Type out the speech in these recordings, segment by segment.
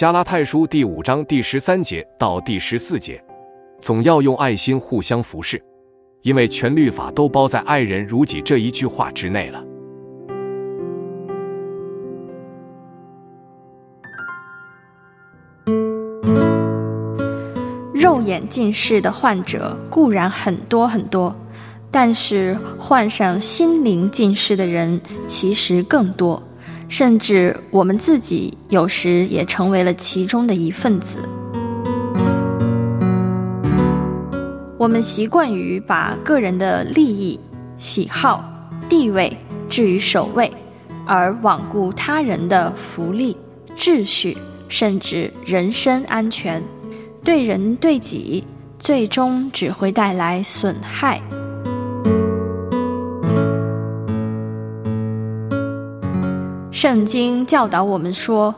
加拉太书第五章第十三节到第十四节，总要用爱心互相服侍，因为全律法都包在“爱人如己”这一句话之内了。肉眼近视的患者固然很多很多，但是患上心灵近视的人其实更多。甚至我们自己有时也成为了其中的一份子。我们习惯于把个人的利益、喜好、地位置于首位，而罔顾他人的福利、秩序，甚至人身安全，对人对己，最终只会带来损害。圣经教导我们说：“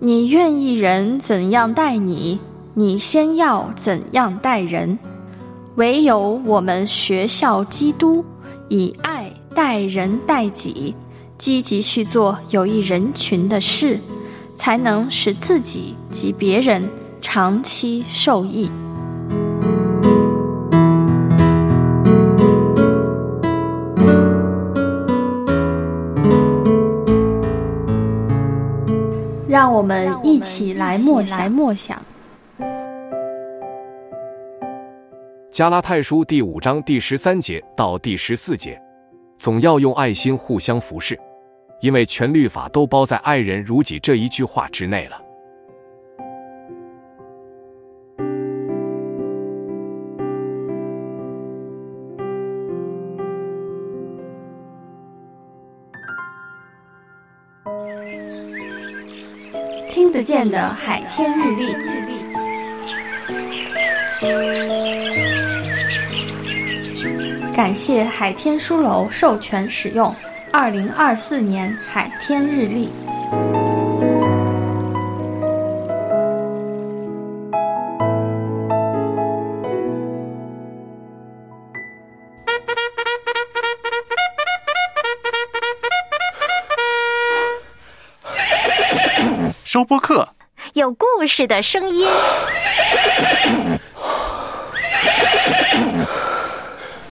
你愿意人怎样待你，你先要怎样待人。唯有我们学校基督，以爱待人待己，积极去做有益人群的事，才能使自己及别人长期受益。”让我们一起来默想默想。加拉太书第五章第十三节到第十四节，总要用爱心互相服侍，因为全律法都包在“爱人如己”这一句话之内了。听得见的海天日历，感谢海天书楼授权使用二零二四年海天日历。收播客，有故事的声音。